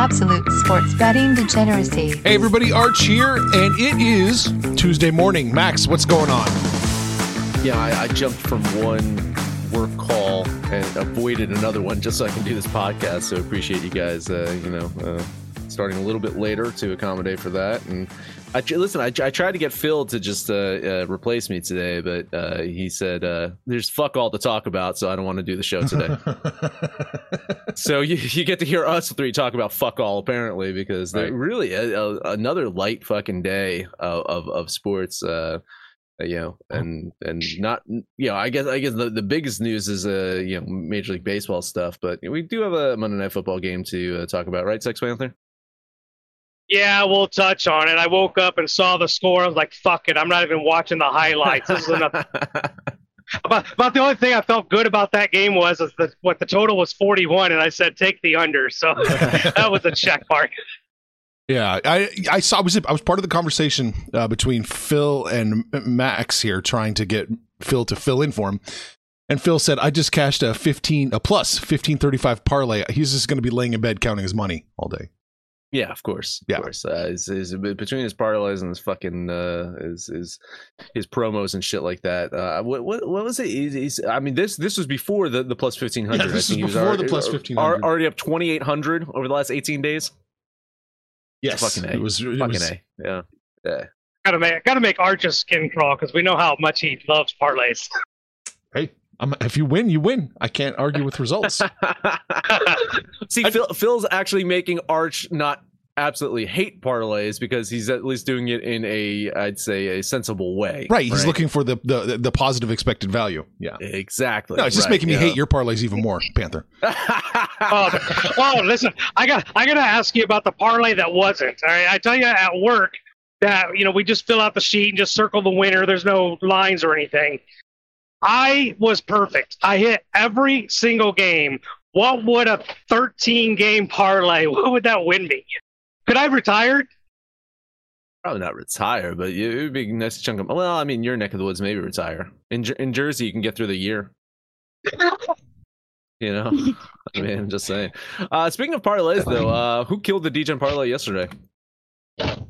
absolute sports betting degeneracy. Hey, everybody, Arch here, and it is Tuesday morning. Max, what's going on? Yeah, I, I jumped from one work call and avoided another one just so I can do this podcast. So appreciate you guys, uh, you know, uh, starting a little bit later to accommodate for that. And I listen. I, I tried to get Phil to just uh, uh, replace me today, but uh, he said uh, there's fuck all to talk about, so I don't want to do the show today. so you, you get to hear us three talk about fuck all, apparently, because right. really a, a, another light fucking day of of, of sports. Uh, you know, and and not you know, I guess I guess the, the biggest news is uh you know Major League Baseball stuff, but we do have a Monday Night Football game to uh, talk about, right, Sex Panther? Yeah, we'll touch on it. I woke up and saw the score. I was like, fuck it. I'm not even watching the highlights. This is enough. about, about the only thing I felt good about that game was is that what the total was 41, and I said take the under. So that was a check mark. Yeah, I I saw I was I was part of the conversation uh, between Phil and Max here, trying to get Phil to fill in for him. And Phil said, "I just cashed a fifteen a plus fifteen thirty five parlay. He's just going to be laying in bed counting his money all day." Yeah, of course. Of yeah. course. Uh, is, is between his parlays and his fucking uh, his, his his promos and shit like that. Uh, what what what was it? He's, he's, I mean, this this was before the the plus fifteen hundred. Yeah, this I think was before already, the plus fifteen hundred. Already up twenty eight hundred over the last eighteen days. Yes, fucking a. It was it fucking was, a. Yeah, yeah. Gotta make gotta make Arch's skin crawl because we know how much he loves parlays. Hey, I'm, if you win, you win. I can't argue with results. See, Phil, Phil's actually making Arch not absolutely hate parlays because he's at least doing it in a I'd say a sensible way. Right. He's right? looking for the, the the positive expected value. Yeah. Exactly. No, it's just right, making me yeah. hate your parlays even more, Panther. Oh, oh, oh, listen, I got I gotta ask you about the parlay that wasn't. All right. I tell you at work that you know we just fill out the sheet and just circle the winner. There's no lines or anything. I was perfect. I hit every single game. What would a 13 game parlay? What would that win me? Could I retire? Probably not retire, but it would be a nice chunk of. Well, I mean, your neck of the woods, maybe retire. In in Jersey, you can get through the year. you know, I mean, I'm just saying. Uh, speaking of parlays, though, uh, who killed the DJ parlay yesterday?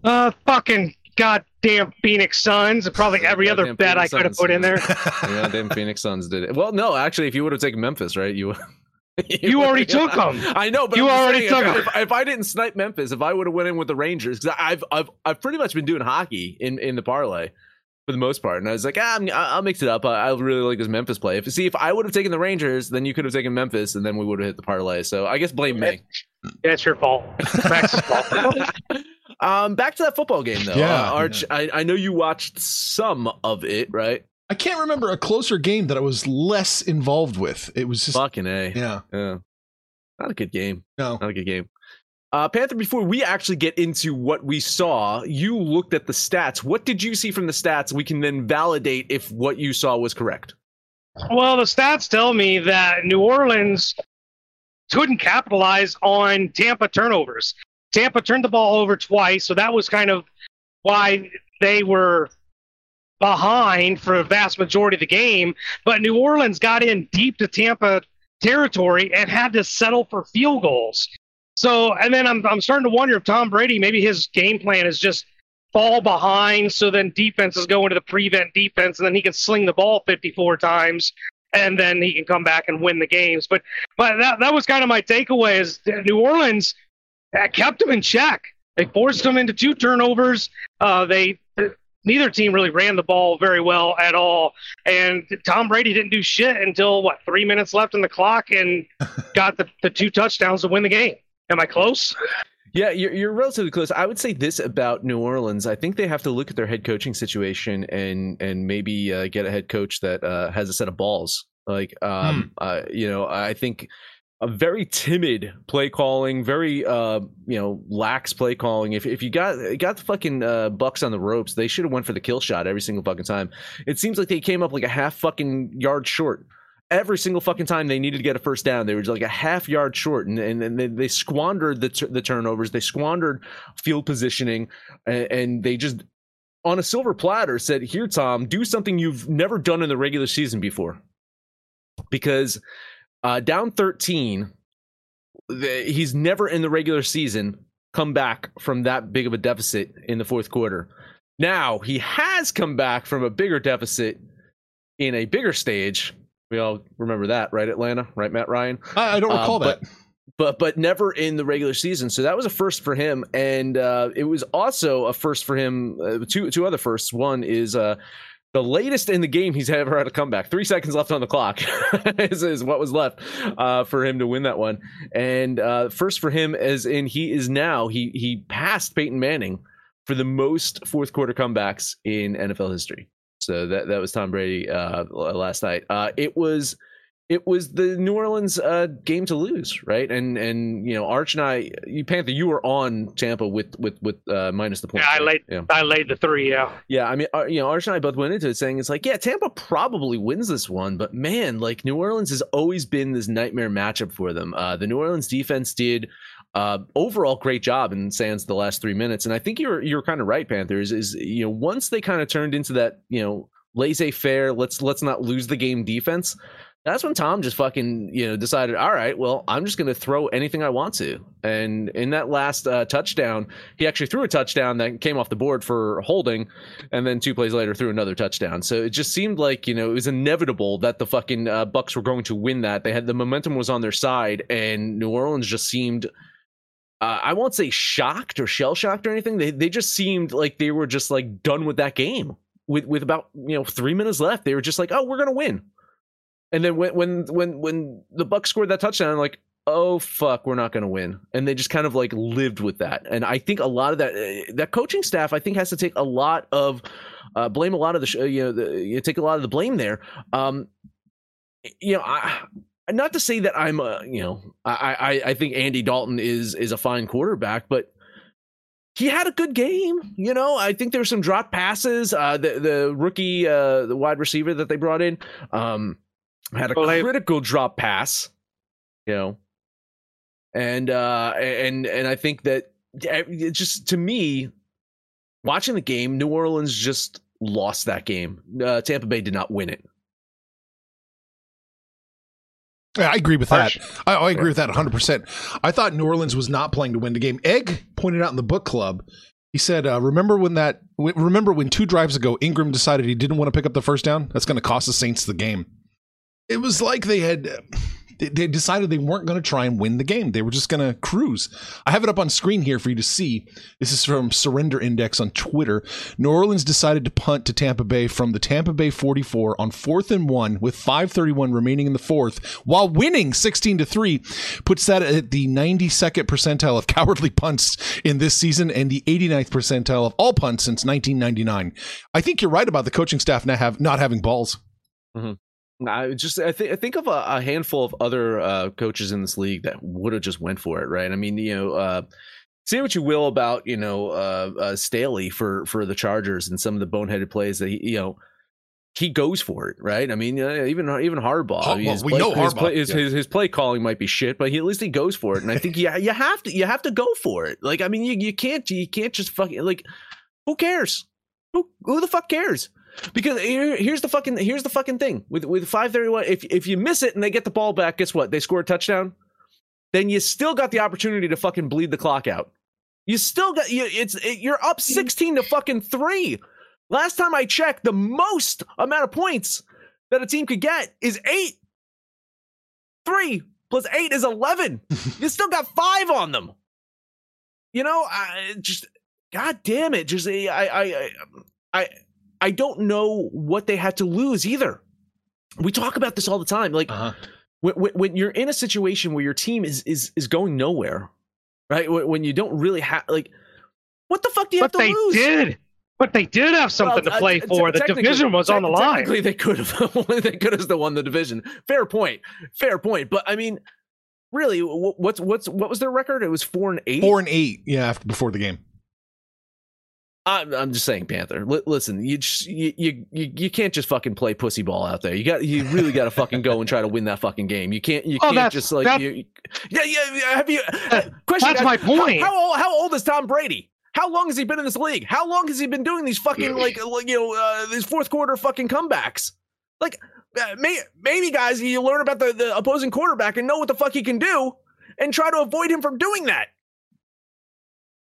Uh, fucking goddamn Phoenix Suns, and probably every other bet Phoenix I could have put in there. yeah, damn Phoenix Suns did it. Well, no, actually, if you would have taken Memphis, right, you you already took them. I know, but you already saying, took if, them. If, if, I didn't snipe Memphis, if I would have went in with the Rangers, because I've I've I've pretty much been doing hockey in in the parlay for the most part, and I was like, ah, i will mix it up. I, I, really like this Memphis play. If see, if I would have taken the Rangers, then you could have taken Memphis, and then we would have hit the parlay. So I guess blame me. Yeah, it's your fault. Max's fault. Um, back to that football game though. Yeah, uh, Arch, yeah. I, I know you watched some of it, right? I can't remember a closer game that I was less involved with. It was just fucking a. Yeah, yeah. Not a good game. No, not a good game. Uh, Panther, before we actually get into what we saw, you looked at the stats. What did you see from the stats? We can then validate if what you saw was correct. Well, the stats tell me that New Orleans couldn't capitalize on Tampa turnovers. Tampa turned the ball over twice, so that was kind of why they were behind for a vast majority of the game. But New Orleans got in deep to Tampa territory and had to settle for field goals. So, and then I'm, I'm starting to wonder if Tom Brady, maybe his game plan is just fall behind. So then defenses go into the prevent defense and then he can sling the ball 54 times and then he can come back and win the games. But, but that, that was kind of my takeaway is New Orleans kept them in check. They forced them into two turnovers. Uh, they neither team really ran the ball very well at all. And Tom Brady didn't do shit until what three minutes left in the clock and got the, the two touchdowns to win the game. Am I close? Yeah, you're, you're relatively close. I would say this about New Orleans. I think they have to look at their head coaching situation and and maybe uh, get a head coach that uh, has a set of balls. Like, um, hmm. uh, you know, I think a very timid play calling, very uh, you know lax play calling. If if you got got the fucking uh, Bucks on the ropes, they should have went for the kill shot every single fucking time. It seems like they came up like a half fucking yard short every single fucking time they needed to get a first down. They were like a half yard short, and and, and they, they squandered the the turnovers. They squandered field positioning, and, and they just on a silver platter said, "Here, Tom, do something you've never done in the regular season before." Because uh, down 13 the, he's never in the regular season come back from that big of a deficit in the fourth quarter. Now he has come back from a bigger deficit in a bigger stage. We all remember that, right? Atlanta, right, Matt Ryan? I, I don't Uh, recall but- that. but but never in the regular season. So that was a first for him, and uh, it was also a first for him. Uh, two two other firsts. One is uh, the latest in the game he's ever had a comeback. Three seconds left on the clock is, is what was left uh, for him to win that one. And uh, first for him, as in he is now he he passed Peyton Manning for the most fourth quarter comebacks in NFL history. So that that was Tom Brady uh, last night. Uh, it was it was the New Orleans uh, game to lose, right? And and you know Arch and I, you Panther, you were on Tampa with with with uh, minus the point. Yeah, I laid- Yeah. I laid the three. Yeah. Yeah, I mean, uh, you know, Arch and I both went into it saying it's like, yeah, Tampa probably wins this one, but man, like New Orleans has always been this nightmare matchup for them. Uh, the New Orleans defense did uh, overall great job in Sands the last three minutes, and I think you're you're kind of right, Panthers. Is you know once they kind of turned into that you know laissez faire, let's let's not lose the game defense. That's when Tom just fucking you know decided, all right, well, I'm just gonna throw anything I want to. And in that last uh, touchdown, he actually threw a touchdown that came off the board for holding, and then two plays later threw another touchdown. So it just seemed like you know it was inevitable that the fucking uh, Bucks were going to win that. They had the momentum was on their side, and New Orleans just seemed. Uh, I won't say shocked or shell shocked or anything. They they just seemed like they were just like done with that game with with about you know three minutes left. They were just like, oh, we're gonna win. And then when when when when the Bucks scored that touchdown, I'm like, oh fuck, we're not gonna win. And they just kind of like lived with that. And I think a lot of that uh, that coaching staff, I think, has to take a lot of uh, blame. A lot of the sh- uh, you know the, you take a lot of the blame there. Um, you know, I not to say that I'm a you know I I I think Andy Dalton is is a fine quarterback, but he had a good game. You know, I think there were some drop passes. Uh, the the rookie, uh, the wide receiver that they brought in, um, had a Well, they- critical drop pass. You know, and uh, and and I think that it just to me, watching the game, New Orleans just lost that game. Uh, Tampa Bay did not win it. I agree with that. I, I agree with that 100%. I thought New Orleans was not playing to win the game. Egg pointed out in the book club, he said, uh, remember when that, w- remember when two drives ago, Ingram decided he didn't want to pick up the first down? That's going to cost the Saints the game. It was like they had, they, decided they weren't going to try and win the game. They were just going to cruise. I have it up on screen here for you to see. This is from Surrender Index on Twitter. New Orleans decided to punt to Tampa Bay from the Tampa Bay 44 on fourth and one with 5:31 remaining in the fourth, while winning 16 to three, puts that at the 92nd percentile of cowardly punts in this season and the 89th percentile of all punts since 1999. I think you're right about the coaching staff not have not having balls. Mm-hmm. I just I think I think of a, a handful of other uh, coaches in this league that would have just went for it, right? I mean, you know, uh, say what you will about you know uh, uh, Staley for for the Chargers and some of the boneheaded plays that he you know he goes for it, right? I mean, uh, even even Harbaugh, Har- I mean, well, his we play, know his, Harbaugh, play, his, yeah. his, his play calling might be shit, but he, at least he goes for it, and I think you you have to you have to go for it. Like, I mean, you you can't you can't just fucking like who cares? Who who the fuck cares? Because here, here's the fucking here's the fucking thing. With with 531 if if you miss it and they get the ball back guess what? They score a touchdown. Then you still got the opportunity to fucking bleed the clock out. You still got you it's it, you're up 16 to fucking 3 last time I checked the most amount of points that a team could get is 8 3 plus 8 is 11 you still got 5 on them. You know I just god damn it. Just I I I I I don't know what they had to lose either. We talk about this all the time. Like Uh-huh. when, when, when you're in a situation where your team is is is going nowhere, right? When, when you don't really have like, what the fuck do you But have to they lose? did. But they did have something Well, to play uh, for. te- The division was on the te- line. Technically, they could have. they could have still won the division. Fair point. Fair point. But I mean, really, what's what's what was their record? It was four and eight. Four and eight, yeah, after, before the game. I'm, I'm just saying, Panther. Li- listen, you, just, you you you you can't just fucking play pussy ball out there. You got you really got to fucking go and try to win that fucking game. You can't you Oh, can't just like that- you, yeah yeah. Have you? That- question. that's my point. How, how old how old is Tom Brady? How long has he been in this league? How long has he been doing these fucking like like, you know uh, these fourth quarter fucking comebacks? Like uh, may, maybe guys, you learn about the, the opposing quarterback and know what the fuck he can do, and try to avoid him from doing that.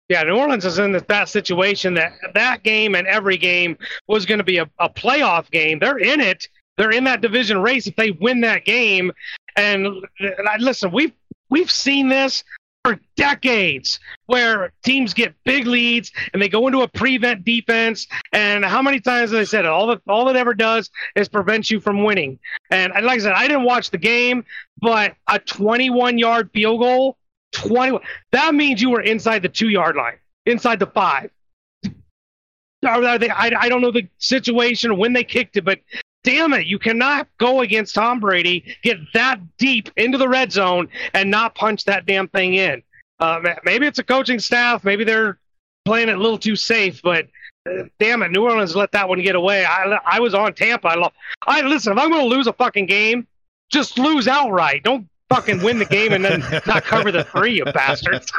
Yeah, New Orleans is in that situation that that game and every game was going to be a, a playoff game. They're in it. They're in that division race if they win that game. And, and I, listen, we've we've seen this for decades where teams get big leads and they go into a prevent defense and how many times have I said it all that all it ever does is prevent you from winning and like I said I didn't watch the game but a 21 yard field goal 21 that means you were inside the 2 yard line inside the 5 I, I don't know the situation or when they kicked it but damn it, you cannot go against Tom Brady, get that deep into the red zone, and not punch that damn thing in. Uh, maybe it's a coaching staff. Maybe they're playing it a little too safe, but uh, damn it, New Orleans let that one get away. I, I was on Tampa. I, I listen. If I'm going to lose a fucking game, just lose outright. Don't fucking win the game and then not cover the three, you bastards.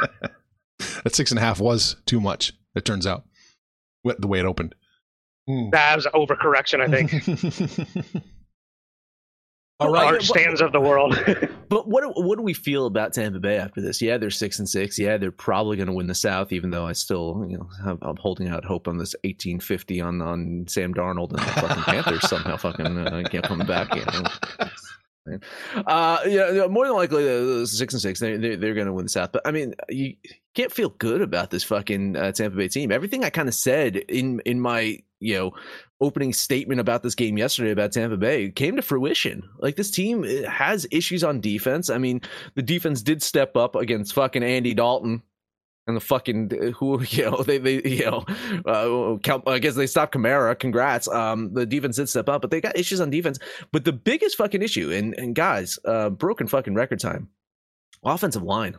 That six and a half was too much. It turns out, the way it opened. Mm. That was overcorrection, I think. All right, Art stands of the world. but what what do we feel about Tampa Bay after this? Yeah, they're six and six. Yeah, they're probably going to win the South, even though I still, you know, I'm holding out hope on this 1850 on on Sam Darnold and the fucking Panthers somehow fucking uh, can't come back. You know? Uh, yeah, more than likely, uh, six and six, they, they're, they're going to win the South. But I mean, you can't feel good about this fucking uh, Tampa Bay team. Everything I kind of said in in my you know opening statement about this game yesterday about Tampa Bay came to fruition. Like this team uh, has issues on defense. I mean, the defense did step up against fucking Andy Dalton and the fucking who you know they they you know uh, I guess they stopped Kamara. Congrats. Um, the defense did step up, but they got issues on defense. But the biggest fucking issue, and and guys, uh, broken fucking record time, offensive line.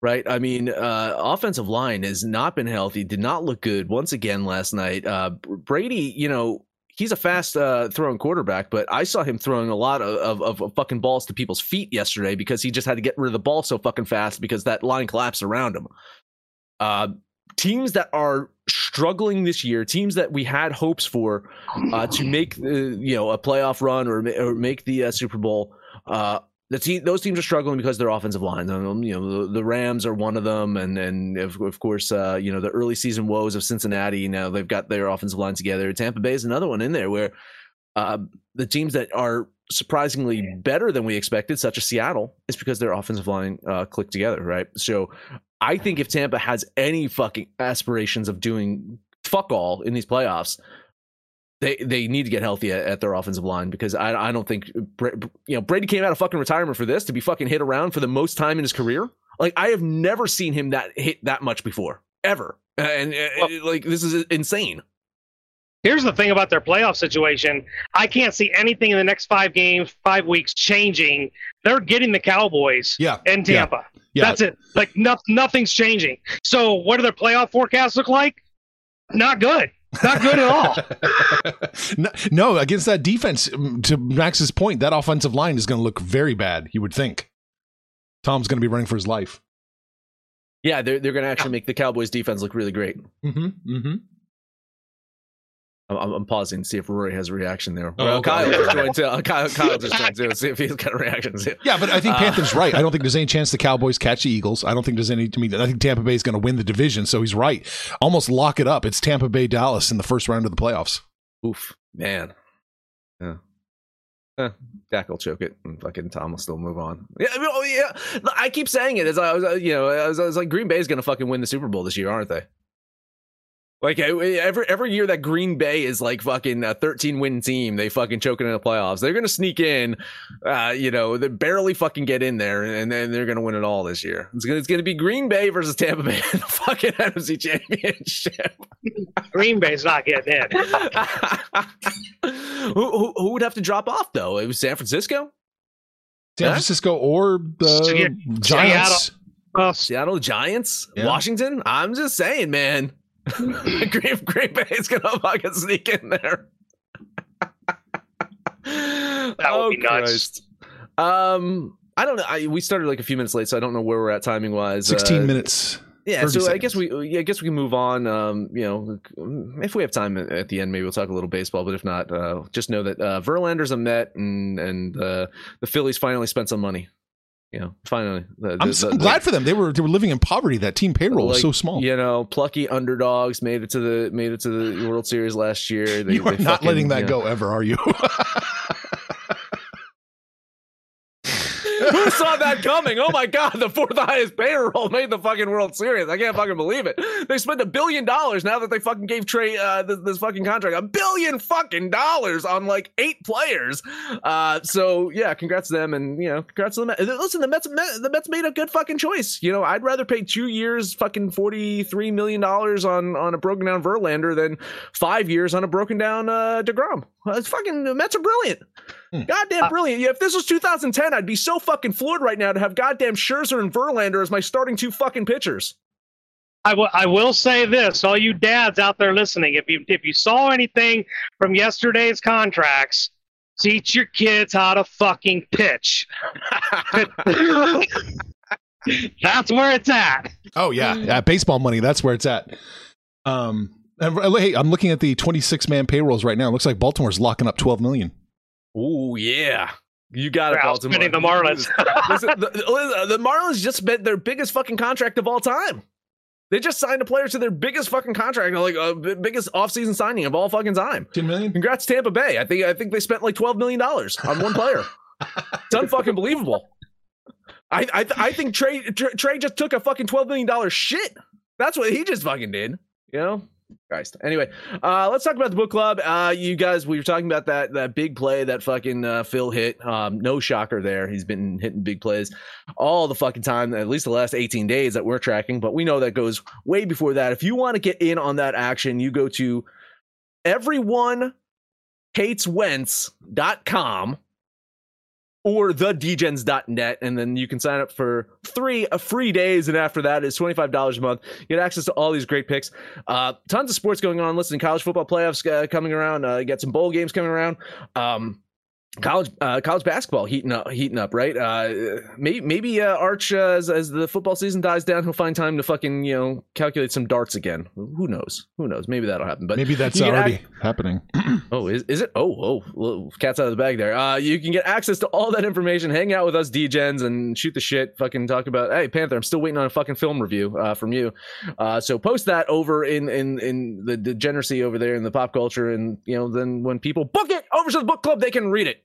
Right, I mean, uh, offensive line has not been healthy. Did not look good once again last night. Uh, Brady, you know, he's a fast uh, throwing quarterback, but I saw him throwing a lot of, of, of, fucking balls to people's feet yesterday because he just had to get rid of the ball so fucking fast because that line collapsed around him. Uh, teams that are struggling this year, teams that we had hopes for uh, to make the, you know a playoff run or, or make the uh, Super Bowl, uh, the team, those teams are struggling because their offensive line. Um, you know, the, the, Rams are one of them, and and of, of course, uh, you know, the early season woes of Cincinnati. Now they've got their offensive line together. Tampa Bay is another one in there where uh, the teams that are surprisingly better than we expected, such as Seattle, is because their offensive line uh, clicked together, right? So I think if Tampa has any fucking aspirations of doing fuck all in these playoffs, they they need to get healthy at, at, their offensive line because I I don't think you know Brady came out of fucking retirement for this to be fucking hit around for the most time in his career. Like I have never seen him that hit that much before ever, uh, and, and well, like this is insane. Here's the thing about their playoff situation. I can't see anything in the next five games, five weeks changing. They're getting the Cowboys yeah. in Tampa. Yeah. Yeah. That's it. Like no, nothing's changing. So what do their playoff forecasts look like? Not good. Not good at all. no, against that defense, um, to Max's point, that offensive line is going to look very bad, you would think. Tom's going to be running for his life. Yeah, they're, they're going to actually make the Cowboys defense look really great. Mm-hmm, mm-hmm. I'm, I'm, pausing to see if Rory has a reaction there. Oh, well, Kyle just joined too. Kyle, Kyle just joined too. See if he's got a reaction. Yeah, but I think uh, Panther's right. I don't think there's any chance the Cowboys catch the Eagles. I don't think there's any. I mean, I think Tampa Bay is going to win the division. So he's right. Almost lock it up. It's Tampa Bay Dallas in the first round of the playoffs. Oof, man. Yeah. Eh, Dak will choke it, and fucking Tom will still move on. Yeah, oh yeah. I keep saying it as I was, you know, I was, I was like, Green Bay is going to fucking win the Super Bowl this year, aren't they? Like every every year that Green Bay is like fucking a 13 win team, they fucking choking in the playoffs. They're gonna sneak in, uh, you know, they barely fucking get in there, and then they're gonna win it all this year. It's gonna it's gonna be Green Bay versus Tampa Bay in the fucking NFC Championship. Green Bay's not getting in. who, who, who would have to drop off though? It was San Francisco. San Francisco or the Giants. Seattle, Seattle Giants, yeah. Washington. I'm just saying, man. Green, Green Bay is gonna fucking sneak in there. that would oh, be nuts. Christ. Um, I don't know. I, we started like a few minutes late, so I don't know where we're at timing wise. Sixteen uh, minutes. Yeah, so seconds. I guess we, yeah, I guess we can move on. Um, you know, if we have time at the end, maybe we'll talk a little baseball. But if not, uh, just know that uh, Verlander's a Met, and and uh, the Phillies finally spent some money you know, finally. The, I'm the- so the- glad for them. They were they were living in poverty. That team payroll was so small. You know, plucky underdogs made it to the made it to the World Series last year. They, you are they not fucking, letting that you know- go ever, are you? Saw that coming? Oh my god, the fourth highest payroll made the fucking World Series. I can't fucking believe it. They spent a billion dollars now that they fucking gave Trey uh, this, this fucking contract. A billion fucking dollars on like eight players. Uh, so yeah, congrats to them, and you know, congrats to the Mets. Listen, the Mets, the Mets made a good fucking choice. You know, I'd rather pay two years, fucking forty three million dollars on on a broken down Verlander than five years on a broken down uh, Degrom. Uh, It's fucking the Mets are brilliant. Goddamn brilliant. Yeah, if this was 2010, I'd be so fucking floored right now to have goddamn Scherzer and Verlander as my starting two fucking pitchers. I will. I will say this: all you dads out there listening, if you if you saw anything from yesterday's contracts, teach your kids how to fucking pitch. That's where it's at. oh yeah, yeah. Baseball money. That's where it's at. Um. Hey, I'm looking at the 26 man payrolls right now. It looks like Baltimore's locking up 12 million. Oh yeah, you got it, Baltimore. outspending the Marlins. Listen, the, the, the Marlins just spent their biggest fucking contract of all time. They just signed a player to their biggest fucking contract, like uh, biggest offseason signing of all fucking time. 10 million. Congrats, Tampa Bay. I think I think they spent like twelve million dollars on one player. it's unfucking believable. I I, I think Trey, Trey Trey just took a fucking twelve million dollar shit. That's what he just fucking did. You know. Christ. Anyway, uh, let's talk about the book club. Uh, you guys, we were talking about that that big play that fucking uh, Phil hit. Um, no shocker there. He's been hitting big plays all the fucking time, at least the last 18 days that we're tracking. But we know that goes way before that. If you want to get in on that action, you go to everyone hateswentz.com or thedgens.net and then you can sign up for three uh, free days and after that is $25 a month. You get access to all these great picks. Uh, tons of sports going on. Listen college football playoffs uh, coming around uh, you got some bowl games coming around. Um, college uh, college basketball heating up heating up right uh maybe maybe uh, arch uh, as, as the football season dies down he'll find time to fucking you know calculate some darts again who knows who knows maybe that'll happen but Maybe that's already ac- happening. Oh, is, is it? Oh, oh, cat's out of the bag there. Uh, you can get access to all that information, hang out with us DGens and shoot the shit, fucking talk about, hey, Panther, I'm still waiting on a fucking film review uh, from you. Uh, so post that over in, in, in the degeneracy over there in the pop culture. And, you know, then when people book it over to the book club, they can read it.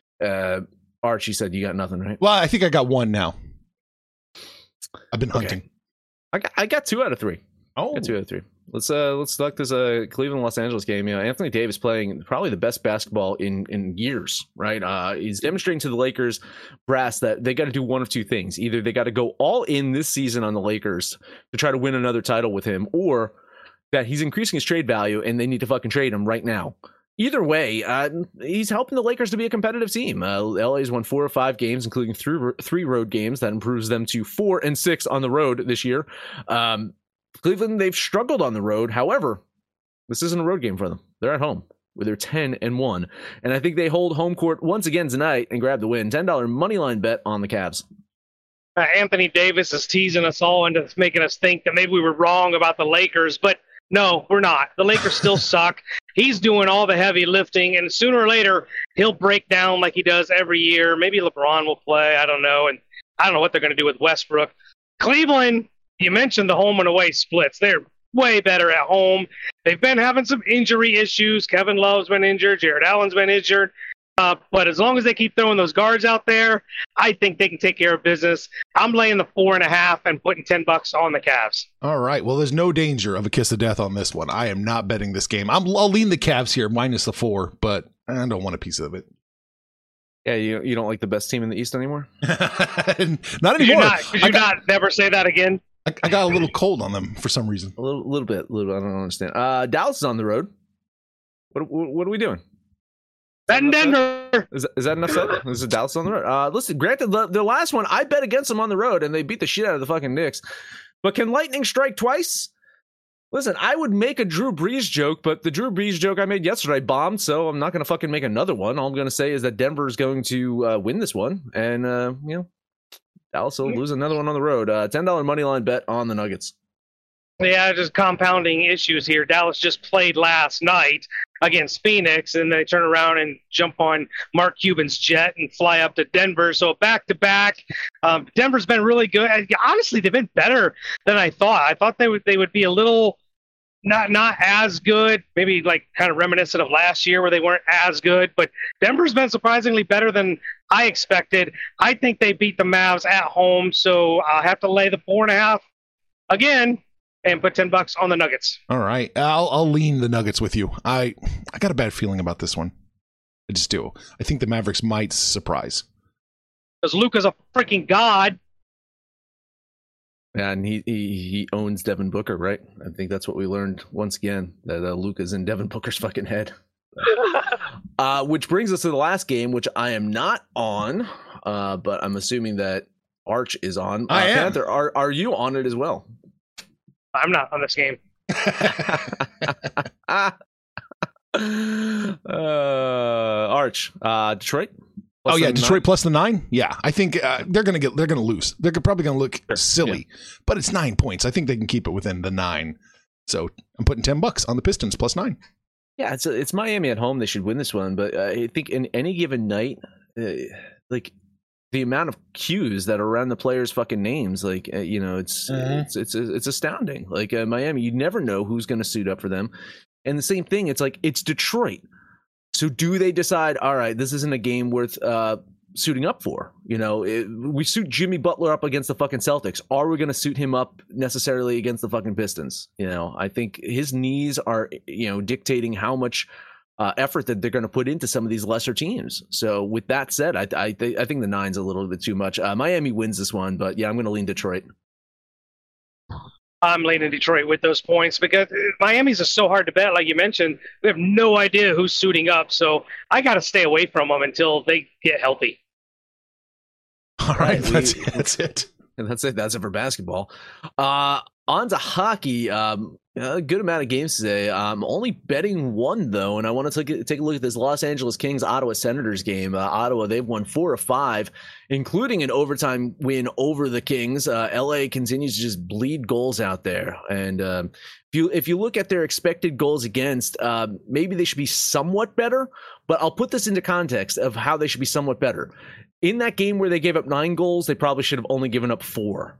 Uh, Archie said you got nothing, right? Well, I think I got one now. I've been Okay. hunting. I got, I got two out of three. Oh, Got two out of three. Let's uh let's select this uh Cleveland Los Angeles game. You know, Anthony Davis playing probably the best basketball in in years, right? Uh he's demonstrating to the Lakers brass that they got to do one of two things. Either they got to go all in this season on the Lakers to try to win another title with him, or that he's increasing his trade value and they need to fucking trade him right now. Either way, uh, he's helping the Lakers to be a competitive team. Uh, LA's won four or five games, including three three road games. That improves them to four and six on the road this year. Um, Cleveland, they've struggled on the road. However, this isn't a road game for them. They're at home where they're 10 and 1. And I think they hold home court once again tonight and grab the win. $10 money line bet on the Cavs. Uh, Anthony Davis is teasing us all into making us think that maybe we were wrong about the Lakers, but no, we're not. The Lakers still suck. He's doing all the heavy lifting, and sooner or later he'll break down like he does every year. Maybe LeBron will play. I don't know, and I don't know what they're going to do with Westbrook. Cleveland, you mentioned the home and away splits. They're way better at home. They've been having some injury issues. Kevin Love's been injured. Jarrett Allen's been injured. Uh, but as long as they keep throwing those guards out there, I think they can take care of business. I'm laying the four and a half and putting ten bucks on the Cavs. all right. Well, there's no danger of a kiss of death on this one. I am not betting this game. I'm, I'll lean the Cavs here minus the four, but I don't want a piece of it. Yeah, you, you don't like the best team in the East anymore? not Could anymore. you not? Could I, you got, not never say that again? I, I got a little cold on them for some reason. A little, little bit, little. I don't understand. Uh, Dallas is on the road. What, what, what are we doing? Bet in Denver. Is that, is that enough said? This is Dallas on the road. Uh, listen, granted, the, the last one I bet against them on the road, and they beat the shit out of the fucking Knicks. But can lightning strike twice? Listen, I would make a Drew Brees joke, but the Drew Brees joke I made yesterday bombed, so I'm not going to fucking make another one. All I'm going to say is that Denver is going to uh, win this one, and uh, you know, Dallas will lose another one on the road. Uh, Ten dollar money line bet on the Nuggets. Yeah, just compounding issues here. Dallas just played last night against Phoenix, and they turn around and jump on Mark Cuban's jet and fly up to Denver. So back to back, Denver's been really good. Honestly, they've been better than I thought. I thought they would they would be a little not not as good, maybe like kind of reminiscent of last year where they weren't as good. But Denver's been surprisingly better than I expected. I think they beat the Mavs at home, so I'll have to lay the four and a half again and put 10 bucks on the Nuggets. All right. I'll, I'll lean the Nuggets with you. I, I got a bad feeling about this one. I just do. I think the Mavericks might surprise. Because Luka's a freaking god. Yeah, and he, he he owns Devin Booker, right? I think that's what we learned once again that uh, Luka's in Devin Booker's fucking head. Uh, which brings us to the last game, which I am not on, uh, but I'm assuming that Arch is on. Uh, I am. Panther, are are you on it as well? I'm not on this game. uh, Arch, uh, Detroit. oh yeah, Detroit nine? plus the nine. Yeah, I think uh, they're gonna get. They're gonna lose. They're probably gonna look silly, but it's nine points. I think they can keep it within the nine. So I'm putting ten bucks on the Pistons plus nine. Yeah, it's it's Miami at home. They should win this one, but uh, I think in any given night, uh, like the amount of cues that are around the players' fucking names, like uh, you know, it's Mhm. it's it's it's astounding. Like uh, Miami, you never know who's going to suit up for them, and the same thing. It's like it's Detroit. So do they decide? All right, this isn't a game worth uh, suiting up for. You know, it, we suit Jimmy Butler up against the fucking Celtics. Are we going to suit him up necessarily against the fucking Pistons? You know, I think his knees are you know dictating how much uh, effort that they're going to put into some of these lesser teams. So with that said, I I, th- I think the nine's a little bit too much. Uh, Miami wins this one, but yeah, I'm going to lean Detroit. I'm leaning Detroit with those points because uh, Miami's is so hard to bet. Like you mentioned, we have no idea who's suiting up. So I got to stay away from them until they get healthy. All right, Right, we- that's that's it. And that's it. That's it for basketball. Uh, on to hockey. Um, a good amount of games today. I'm only betting one though, and I want to take take a look at this Los Angeles Kings Ottawa Senators game. Uh, Ottawa they've won four of five, including an overtime win over the Kings. Uh, LA continues to just bleed goals out there, and um, if you if you look at their expected goals against, uh, maybe they should be somewhat better. But I'll put this into context of how they should be somewhat better. In that game where they gave up nine goals, they probably should have only given up four.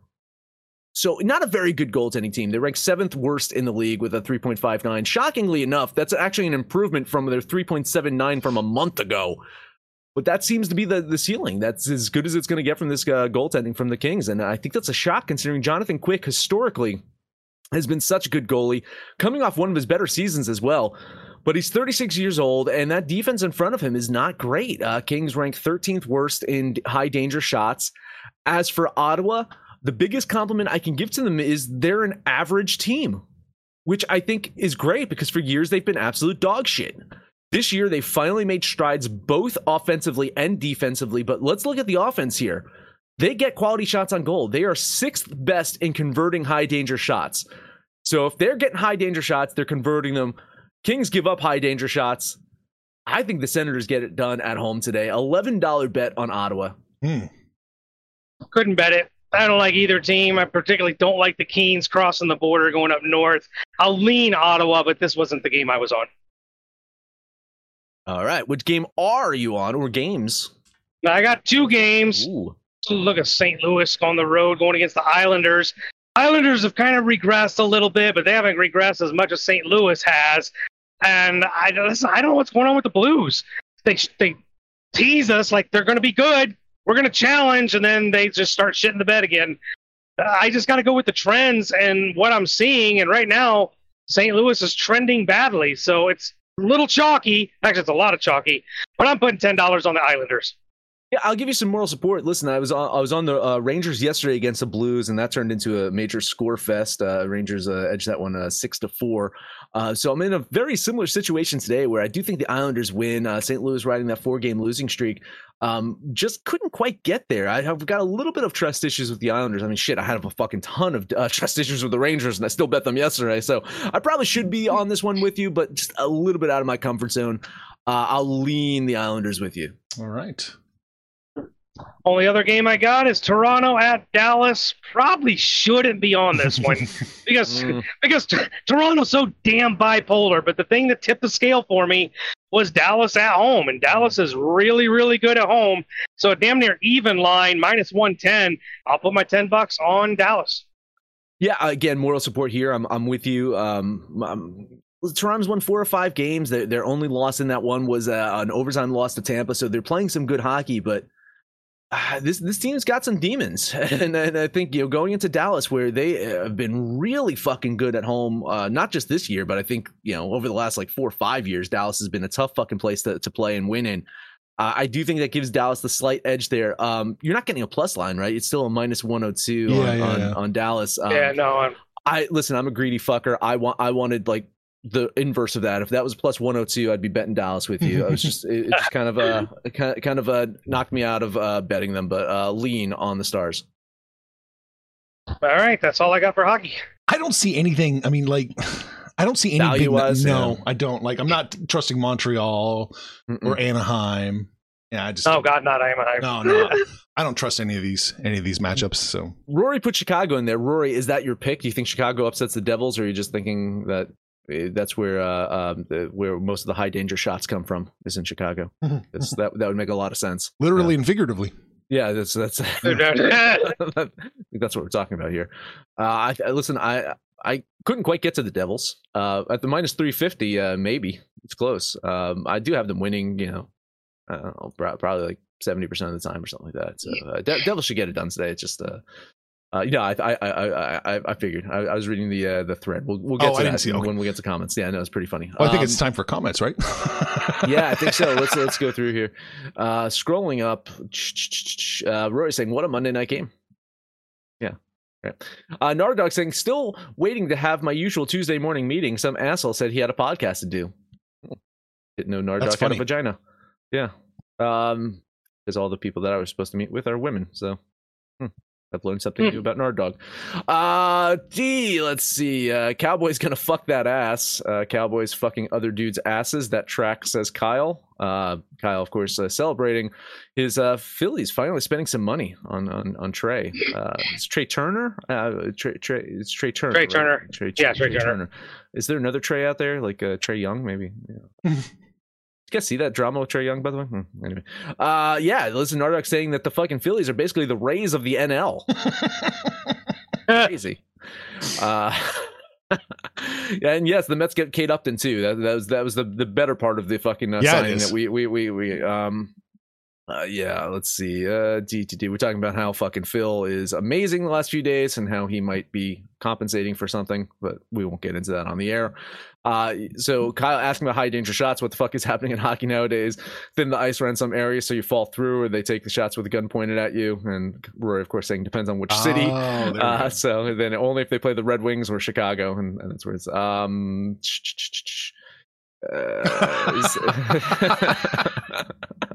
So, not a very good goaltending team. They rank seventh worst in the league with a 3.59. Shockingly enough, that's actually an improvement from their 3.79 from a month ago. But that seems to be the, the ceiling. That's as good as it's going to get from this uh, goaltending from the Kings. And I think that's a shock considering Jonathan Quick historically has been such a good goalie, coming off one of his better seasons as well. But he's 36 years old, and that defense in front of him is not great. Uh, Kings rank 13th worst in high danger shots. As for Ottawa, the biggest compliment I can give to them is they're an average team, which I think is great because for years they've been absolute dog shit. This year they finally made strides both offensively and defensively, but let's look at the offense here. They get quality shots on goal. They are sixth best in converting high danger shots. So if they're getting high danger shots, they're converting them. Kings give up high danger shots. I think the Senators get it done at home today. $11 bet on Ottawa. Hmm. Couldn't bet it. I don't like either team. I particularly don't like the Keens crossing the border going up north. I'll lean Ottawa, but this wasn't the game I was on. All right. Which game are you on or games? Now, I got two games. Ooh. Look at St. Louis on the road going against the Islanders. Islanders have kind of regressed a little bit, but they haven't regressed as much as St. Louis has. And I, listen, I don't know what's going on with the Blues. They they tease us like they're going to be good. We're going to challenge, and then they just start shitting the bed again. I just got to go with the trends and what I'm seeing. And right now, St. Louis is trending badly, so it's a little chalky. Actually, it's a lot of chalky. But I'm putting ten dollars on the Islanders. Yeah, I'll give you some moral support. Listen, I was on, I was on the uh, Rangers yesterday against the Blues, and that turned into a major score fest. Uh, Rangers uh, edged that one uh, six to four. Uh, so I'm in a very similar situation today, where I do think the Islanders win. Uh, St. Louis riding that four game losing streak, um, just couldn't quite get there. I have got a little bit of trust issues with the Islanders. I mean, shit, I had a fucking ton of trust issues with the Rangers, and I still bet them yesterday. So I probably should be on this one with you, but just a little bit out of my comfort zone. I'll lean the Islanders with you. All right. Only other game I got is Toronto at Dallas. Probably shouldn't be on this one because Mm. because T- Toronto's so damn bipolar. But the thing that tipped the scale for me was Dallas at home, and Dallas is really really good at home. So a damn near even line minus one ten. I'll put my ten bucks on Dallas. Yeah, again, moral support here. I'm I'm with you. Um, um Toronto's won four or five games. Their, their only loss in that one was uh, an overtime loss to Tampa. So they're playing some good hockey, but uh, this this team's got some demons, and, and I think you know going into Dallas where they have been really fucking good at home, uh, not just this year, but I think you know over the last like four or five years, Dallas has been a tough fucking place to, to play and win in. Uh, I do think that gives Dallas the slight edge there. Um, you're not getting a plus line, right? It's still a minus 102 Yeah, on, yeah, on, yeah. on Dallas. Um, yeah, no, I'm, I listen. I'm a greedy fucker. I want. I wanted like the inverse of that. If that was plus 102, I'd be betting Dallas with you. I was just. It, it just kind of uh kind kind of uh knocked me out of uh betting them, but uh lean on the stars. all right. That's all I got for hockey. I don't see anything. I mean, like, I don't see any big. Value-wise, No, yeah. I don't. Like, I'm not trusting Montreal Mm-mm. or Anaheim. Yeah, I just. Oh God, not I'm. I'm No, no. I don't trust any of these any of these matchups. So Rory put Chicago in there. Rory, is that your pick? Do you think Chicago upsets the Devils, or are you just thinking that that's where uh, um, the, where most of the high danger shots come from is in Chicago? That's, that that would make a lot of sense. literally and figuratively. Yeah, that's that's. That's what we're talking about here. Uh, I, I listen. I I couldn't quite get to the Devils uh, at the minus three fifty. Uh, maybe it's close. Um, I do have them winning. You know, I don't know, probably like seventy percent of the time or something like that. So uh, De- Devils should get it done today. It's just. Uh, uh, you I I I I, I- I figured. I, I was reading the uh, the thread. We'll we'll get Oh, to I that see- okay. when we get to comments. Yeah, no, it's pretty funny. Well, I think Um, it's time for comments, right? yeah, I think so. Let's let's go through here. Uh, scrolling up, uh, Rory saying, "What a Monday night game." Yeah. Right. Uh, Nardog saying, "Still waiting to have my usual Tuesday morning meeting." Some asshole said he had a podcast to do. Didn't know Nardog had a vagina. Yeah. Um, because all the people that I was supposed to meet with are women. So I've learned something new about Nard Dog. Uh, D, let's see. Uh, Cowboy's gonna fuck that ass. Uh, Cowboys fucking other dudes' asses. That track says Kyle. Uh, Kyle, of course, uh, celebrating his uh, Phillies finally spending some money on on, on Trey. Uh, it's Trey Turner. Uh, Trey, Trey, it's Trey Turner. Trey right? Turner. Trey, Yeah, Trey Turner. Is there another Trey out there, like uh, Trae Young, maybe? Yeah. You guys see that drama with Trae Young, by the way? Hmm, anyway, uh, yeah, listen, Narduk saying that the fucking Phillies are basically the Rays of the NL. Crazy. Uh, and yes, the Mets get Kate Upton too. That, that was that was the, the better part of the fucking uh, Yeah, signing that we we we we um. Uh, yeah, let's see. Uh, DTD. We're talking about how fucking Phil is amazing the last few days and how he might be compensating for something, but we won't get into that on the air. Uh, so Kyle asking about high danger shots. What the fuck is happening in hockey nowadays? Thin the ice around some areas so you fall through, or they take the shots with a gun pointed at you. And Roy, of course, saying depends on which city. Oh, there we go. Uh, so then only if they play the Red Wings or Chicago, and, and that's where it's. Um, uh,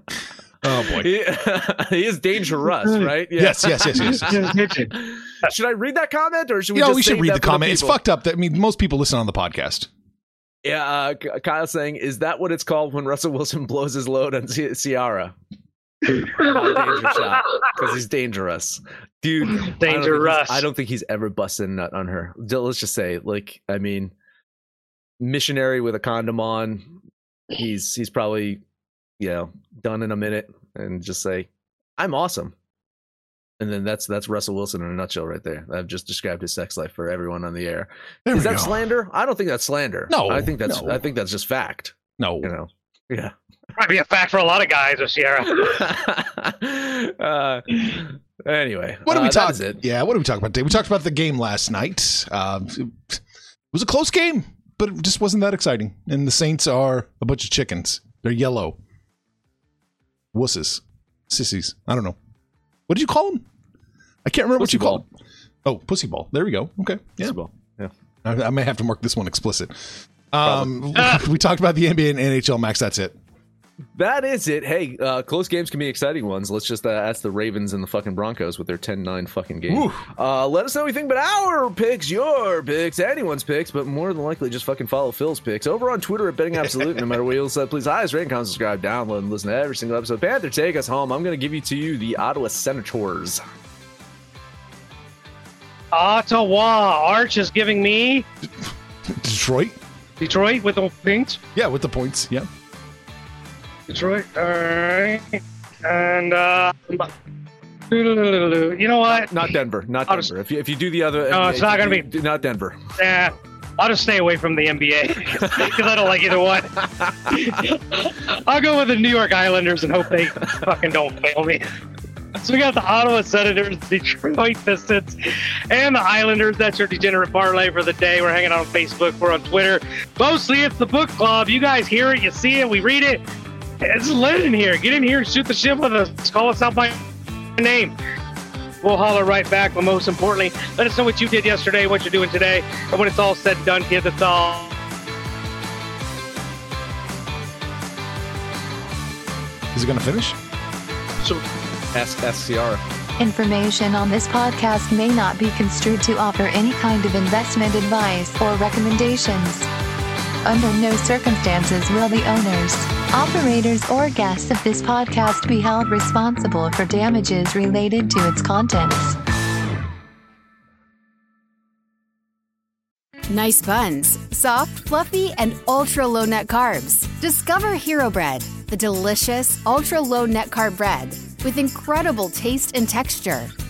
Oh boy. he, he is dangerous, right? Yeah. Yes, yes, yes, yes. should I read that comment, or should we? Yeah, just we should read the for comment. It's fucked up. That I mean, most people listen on the podcast. Yeah, uh, Kyle saying, "Is that what it's called when Russell Wilson blows his load on C- Ciara?" because he's dangerous, dude. I don't Dangerous. I don't think he's ever busted a nut on her. Let's just say, like, I mean, missionary with a condom on. He's he's probably, you know, done in a minute, and just say, "I'm awesome." And then that's that's Russell Wilson in a nutshell, right there. I've just described his sex life for everyone on the air. There Is that go. slander? I don't think that's slander. No, I think that's no. I think that's just fact. No, You know. Yeah. Might be a fact for a lot of guys this year. uh, anyway, What did uh, we that talk? is it. Yeah, what did we talk about today? We talked about the game last night. Um, it was a close game, but it just wasn't that exciting. And the Saints are a bunch of chickens. They're yellow. Wusses, sissies. I don't know. What did you call them? I can't remember Pussy what you called. them. Oh, pussy ball. There we go. Okay. Yeah. Yeah. I, I may have to mark this one explicit. Um, we talked about the NBA and NHL. Max, that's it. That is it. Hey, uh, close games can be exciting ones. Let's just uh, ask the Ravens and the fucking Broncos with their 10-9 fucking game. Uh, let us know what you think about our picks, your picks, anyone's picks, but more than likely just fucking follow Phil's picks over on Twitter at Betting Absolute. no matter what you'll said, please highest rate, comment, subscribe, download, and listen to every single episode. Panther, take us home. I'm going to give you to you the Ottawa Senators. Ottawa. Arch is giving me Detroit. Detroit with the points. Yeah, with the points. Yeah. Detroit. All right. And uh, you know what? Not Denver. Not I'll just- Denver. If you, if you do the other, No, it's not gonna be- do- not Denver. Yeah, I'll just stay away from the NBA because I don't like either one. I'll go with the New York Islanders and hope they fucking don't fail me. So we got the Ottawa Senators, Detroit Pistons, and the Islanders. That's your degenerate parlay for the day. We're hanging out on Facebook. We're on Twitter. Mostly it's the book club. You guys hear it, you see it, we read it. It's lit in here. Get in here and shoot the shit with us. Call us out by name. We'll holler right back, but most importantly, let us know what you did yesterday, what you're doing today, and when it's all said and done, kids, it's all. Is it going to finish? So Ask, ask Ciara. Information on this podcast may not be construed to offer any kind of investment advice or recommendations. Under no circumstances will the owners, operators, or guests of this podcast be held responsible for damages related to its contents. Nice buns, soft, fluffy, and ultra low net carbs. Discover Hero Bread, the delicious ultra low net carb bread with incredible taste and texture.